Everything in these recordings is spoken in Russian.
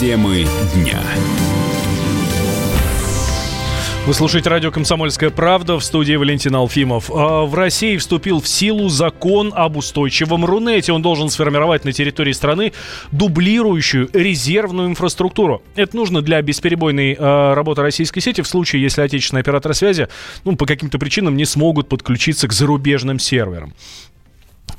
Темы дня. Вы слушаете радио «Комсомольская правда» в студии Валентин Алфимов. А, в России вступил в силу закон об устойчивом Рунете. Он должен сформировать на территории страны дублирующую резервную инфраструктуру. Это нужно для бесперебойной э, работы российской сети в случае, если отечественные операторы связи ну, по каким-то причинам не смогут подключиться к зарубежным серверам.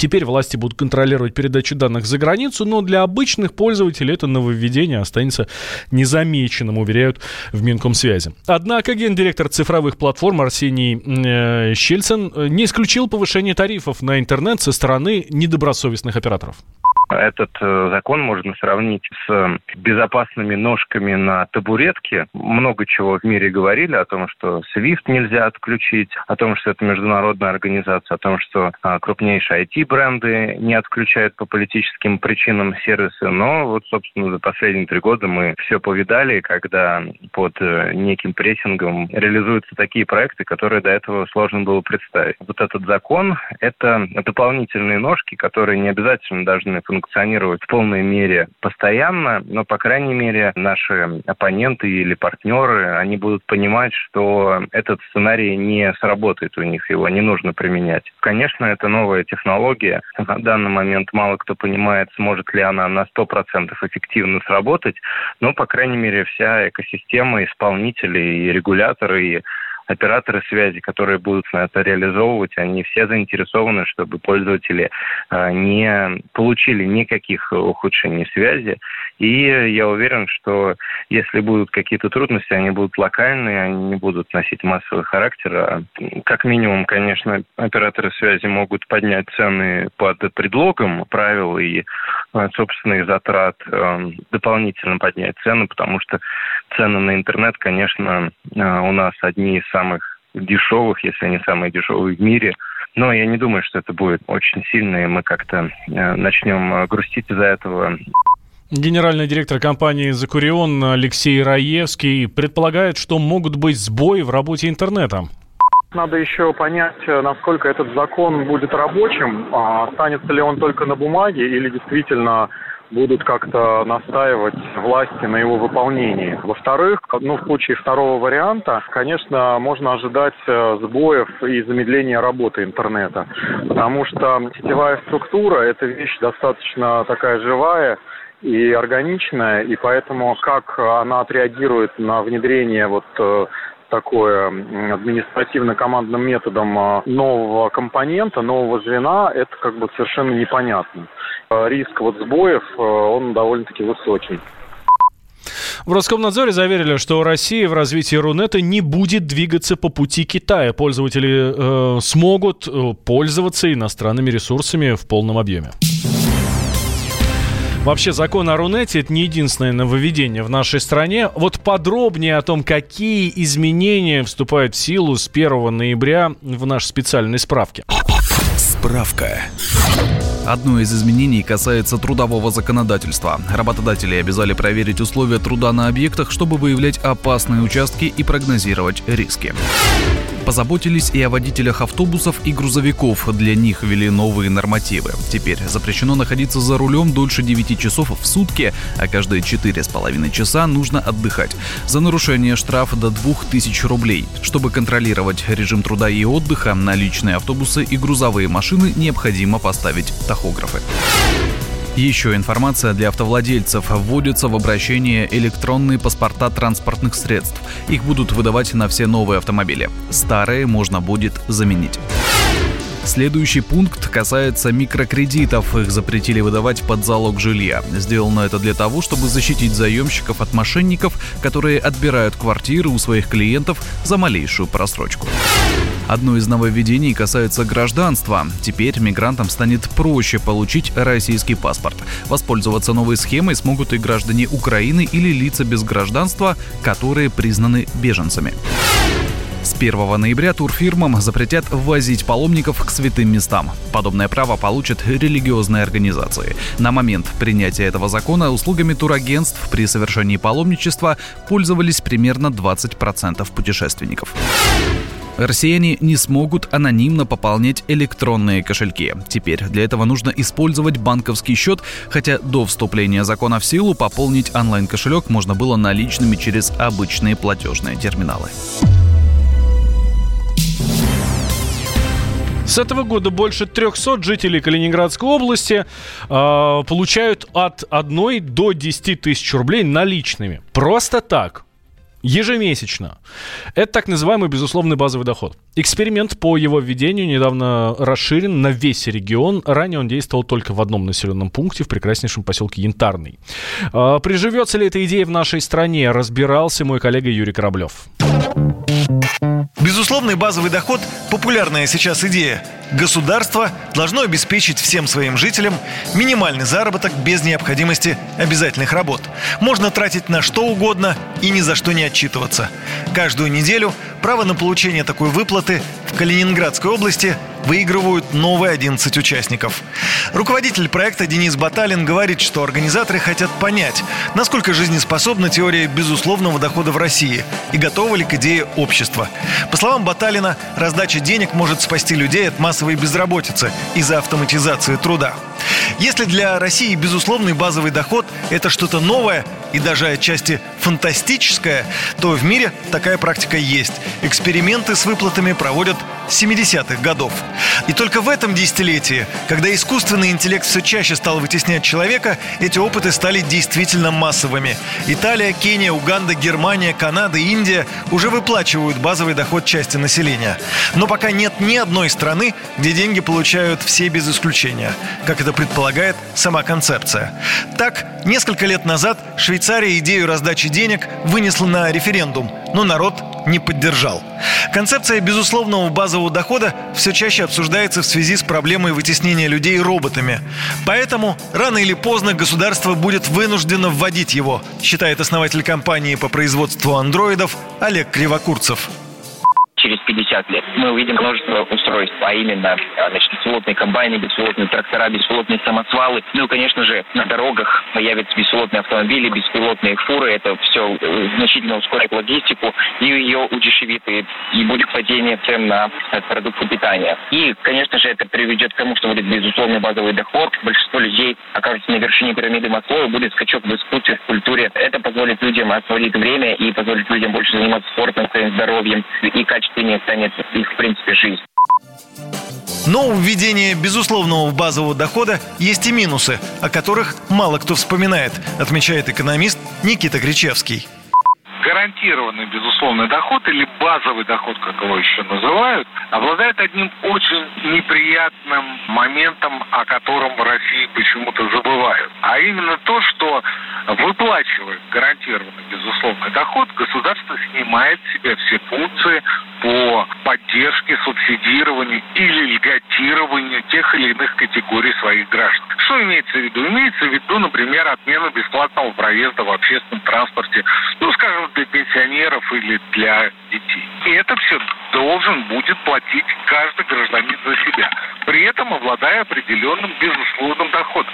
Теперь власти будут контролировать передачу данных за границу, но для обычных пользователей это нововведение останется незамеченным, уверяют в Минкомсвязи. Однако гендиректор цифровых платформ Арсений э, Щельцин э, не исключил повышение тарифов на интернет со стороны недобросовестных операторов. Этот э, закон можно сравнить с безопасными ножками на табуретке. Много чего в мире говорили о том, что SWIFT нельзя отключить, о том, что это международная организация, о том, что а, крупнейшие IT-бренды не отключают по политическим причинам сервисы. Но вот, собственно, за последние три года мы все повидали, когда под э, неким прессингом реализуются такие проекты, которые до этого сложно было представить. Вот этот закон – это дополнительные ножки, которые не обязательно должны функционировать функционировать в полной мере постоянно, но, по крайней мере, наши оппоненты или партнеры, они будут понимать, что этот сценарий не сработает у них, его не нужно применять. Конечно, это новая технология. На данный момент мало кто понимает, сможет ли она на 100% эффективно сработать, но, по крайней мере, вся экосистема исполнителей и регуляторы, и операторы связи, которые будут это реализовывать, они все заинтересованы, чтобы пользователи а, не получили никаких ухудшений связи. И я уверен, что если будут какие-то трудности, они будут локальные, они не будут носить массовый характер. А, как минимум, конечно, операторы связи могут поднять цены под предлогом правил и а, собственных затрат, дополнительно поднять цены, потому что цены на интернет, конечно, у нас одни из самых дешевых, если не самые дешевые в мире. Но я не думаю, что это будет очень сильно, и мы как-то э, начнем э, грустить из-за этого. Генеральный директор компании «Закурион» Алексей Раевский предполагает, что могут быть сбои в работе интернета. Надо еще понять, э, насколько этот закон будет рабочим, а останется ли он только на бумаге или действительно будут как-то настаивать власти на его выполнении. Во-вторых, ну, в случае второго варианта, конечно, можно ожидать э, сбоев и замедления работы интернета, потому что сетевая структура – это вещь достаточно такая живая, и органичная, и поэтому как она отреагирует на внедрение вот э, такое административно-командным методом а, нового компонента, нового звена, это как бы совершенно непонятно. А, риск вот сбоев, а, он довольно-таки высокий. В Роскомнадзоре заверили, что Россия в развитии Рунета не будет двигаться по пути Китая. Пользователи э, смогут э, пользоваться иностранными ресурсами в полном объеме. Вообще, закон о Рунете – это не единственное нововведение в нашей стране. Вот подробнее о том, какие изменения вступают в силу с 1 ноября в нашей специальной справке. Справка. Одно из изменений касается трудового законодательства. Работодатели обязали проверить условия труда на объектах, чтобы выявлять опасные участки и прогнозировать риски. Позаботились и о водителях автобусов и грузовиков. Для них ввели новые нормативы. Теперь запрещено находиться за рулем дольше 9 часов в сутки, а каждые 4,5 часа нужно отдыхать. За нарушение штраф до 2000 рублей. Чтобы контролировать режим труда и отдыха, на личные автобусы и грузовые машины необходимо поставить тахографы. Еще информация для автовладельцев. Вводятся в обращение электронные паспорта транспортных средств. Их будут выдавать на все новые автомобили. Старые можно будет заменить. Следующий пункт касается микрокредитов. Их запретили выдавать под залог жилья. Сделано это для того, чтобы защитить заемщиков от мошенников, которые отбирают квартиры у своих клиентов за малейшую просрочку. Одно из нововведений касается гражданства. Теперь мигрантам станет проще получить российский паспорт. Воспользоваться новой схемой смогут и граждане Украины или лица без гражданства, которые признаны беженцами. С 1 ноября турфирмам запретят ввозить паломников к святым местам. Подобное право получат религиозные организации. На момент принятия этого закона услугами турагентств при совершении паломничества пользовались примерно 20% путешественников. Россияне не смогут анонимно пополнять электронные кошельки. Теперь для этого нужно использовать банковский счет, хотя до вступления закона в силу пополнить онлайн-кошелек можно было наличными через обычные платежные терминалы. С этого года больше 300 жителей Калининградской области э, получают от 1 до 10 тысяч рублей наличными. Просто так. Ежемесячно. Это так называемый безусловный базовый доход. Эксперимент по его введению недавно расширен на весь регион. Ранее он действовал только в одном населенном пункте, в прекраснейшем поселке Янтарный. А, приживется ли эта идея в нашей стране, разбирался мой коллега Юрий Кораблев. Безусловный базовый доход – популярная сейчас идея. Государство должно обеспечить всем своим жителям минимальный заработок без необходимости обязательных работ. Можно тратить на что угодно и ни за что не отчитываться. Каждую неделю право на получение такой выплаты Калининградской области выигрывают новые 11 участников. Руководитель проекта Денис Баталин говорит, что организаторы хотят понять, насколько жизнеспособна теория безусловного дохода в России и готовы ли к идее общества. По словам Баталина, раздача денег может спасти людей от массовой безработицы из-за автоматизации труда. Если для России безусловный базовый доход – это что-то новое и даже отчасти фантастическое, то в мире такая практика есть. Эксперименты с выплатами проводят 70-х годов. И только в этом десятилетии, когда искусственный интеллект все чаще стал вытеснять человека, эти опыты стали действительно массовыми. Италия, Кения, Уганда, Германия, Канада, Индия уже выплачивают базовый доход части населения. Но пока нет ни одной страны, где деньги получают все без исключения, как это предполагает сама концепция. Так, несколько лет назад Швейцария идею раздачи денег вынесла на референдум, но народ не поддержал. Концепция безусловного базового дохода все чаще обсуждается в связи с проблемой вытеснения людей роботами. Поэтому рано или поздно государство будет вынуждено вводить его, считает основатель компании по производству андроидов Олег Кривокурцев через 50 лет. Мы увидим множество устройств, а именно а, значит, беспилотные комбайны, беспилотные трактора, беспилотные самосвалы. Ну и, конечно же, на дорогах появятся беспилотные автомобили, беспилотные фуры. Это все э, значительно ускорит логистику и ее удешевит, и, и будет падение цен на продукты питания. И, конечно же, это приведет к тому, что будет безусловный базовый доход. Большинство людей окажутся на вершине пирамиды Маслоу, будет скачок в искусстве, в культуре. Это позволит людям освободить время и позволит людям больше заниматься спортом, своим здоровьем и качеством не станет их, в принципе, жизнь. Но у введения безусловного базового дохода есть и минусы, о которых мало кто вспоминает, отмечает экономист Никита Кричевский гарантированный безусловный доход или базовый доход, как его еще называют, обладает одним очень неприятным моментом, о котором в России почему-то забывают. А именно то, что выплачивая гарантированный безусловный доход, государство снимает с себя все функции по поддержке, субсидированию или льготированию тех или иных категорий своих граждан. Что имеется в виду? Имеется в виду, например, отмена бесплатного проезда в общественном транспорте, ну, скажем, для пенсионеров или для детей. И это все должен будет платить каждый гражданин за себя, при этом обладая определенным безусловным доходом.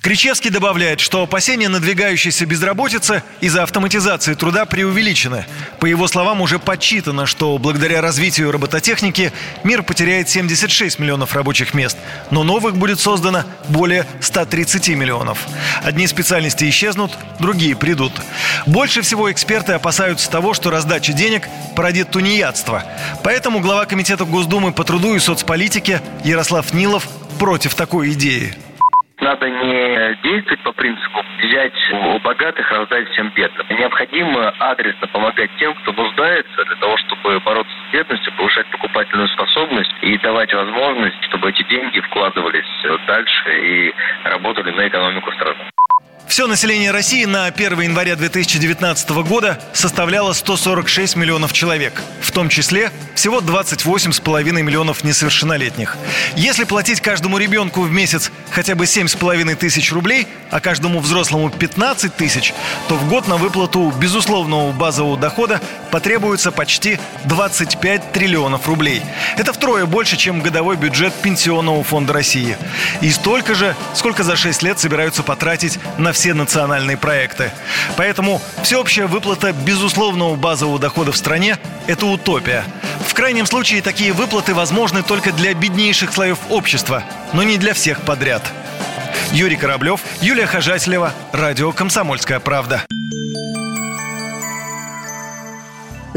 Кричевский добавляет, что опасения надвигающейся безработицы из-за автоматизации труда преувеличены. По его словам, уже подсчитано, что благодаря развитию робототехники мир потеряет 76 миллионов рабочих мест, но новых будет создано более 130 миллионов. Одни специальности исчезнут, другие придут. Больше всего эксперты опасаются того, что раздача денег породит тунеядство. Поэтому глава Комитета Госдумы по труду и соцполитике Ярослав Нилов против такой идеи. Надо не действовать по принципу взять у богатых, раздать всем бедным. Необходимо адресно помогать тем, кто нуждается, для того, чтобы бороться с бедностью, повышать покупательную способность и давать возможность, чтобы эти деньги вкладывались дальше и работали на экономику страны. Все население России на 1 января 2019 года составляло 146 миллионов человек, в том числе всего 28,5 миллионов несовершеннолетних. Если платить каждому ребенку в месяц хотя бы 7,5 тысяч рублей, а каждому взрослому 15 тысяч, то в год на выплату безусловного базового дохода потребуется почти 25 триллионов рублей. Это втрое больше, чем годовой бюджет Пенсионного фонда России. И столько же, сколько за 6 лет собираются потратить на все национальные проекты. Поэтому всеобщая выплата безусловного базового дохода в стране – это утопия. В крайнем случае такие выплаты возможны только для беднейших слоев общества, но не для всех подряд. Юрий Кораблев, Юлия Хожателева, Радио «Комсомольская правда».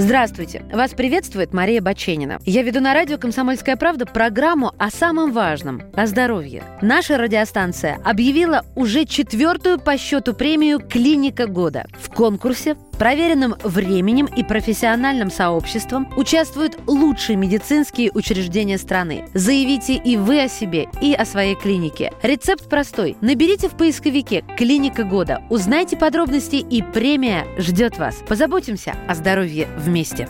Здравствуйте! Вас приветствует Мария Баченина. Я веду на радио «Комсомольская правда» программу о самом важном – о здоровье. Наша радиостанция объявила уже четвертую по счету премию «Клиника года». В конкурсе проверенным временем и профессиональным сообществом участвуют лучшие медицинские учреждения страны. Заявите и вы о себе, и о своей клинике. Рецепт простой. Наберите в поисковике «Клиника года», узнайте подробности и премия ждет вас. Позаботимся о здоровье вместе.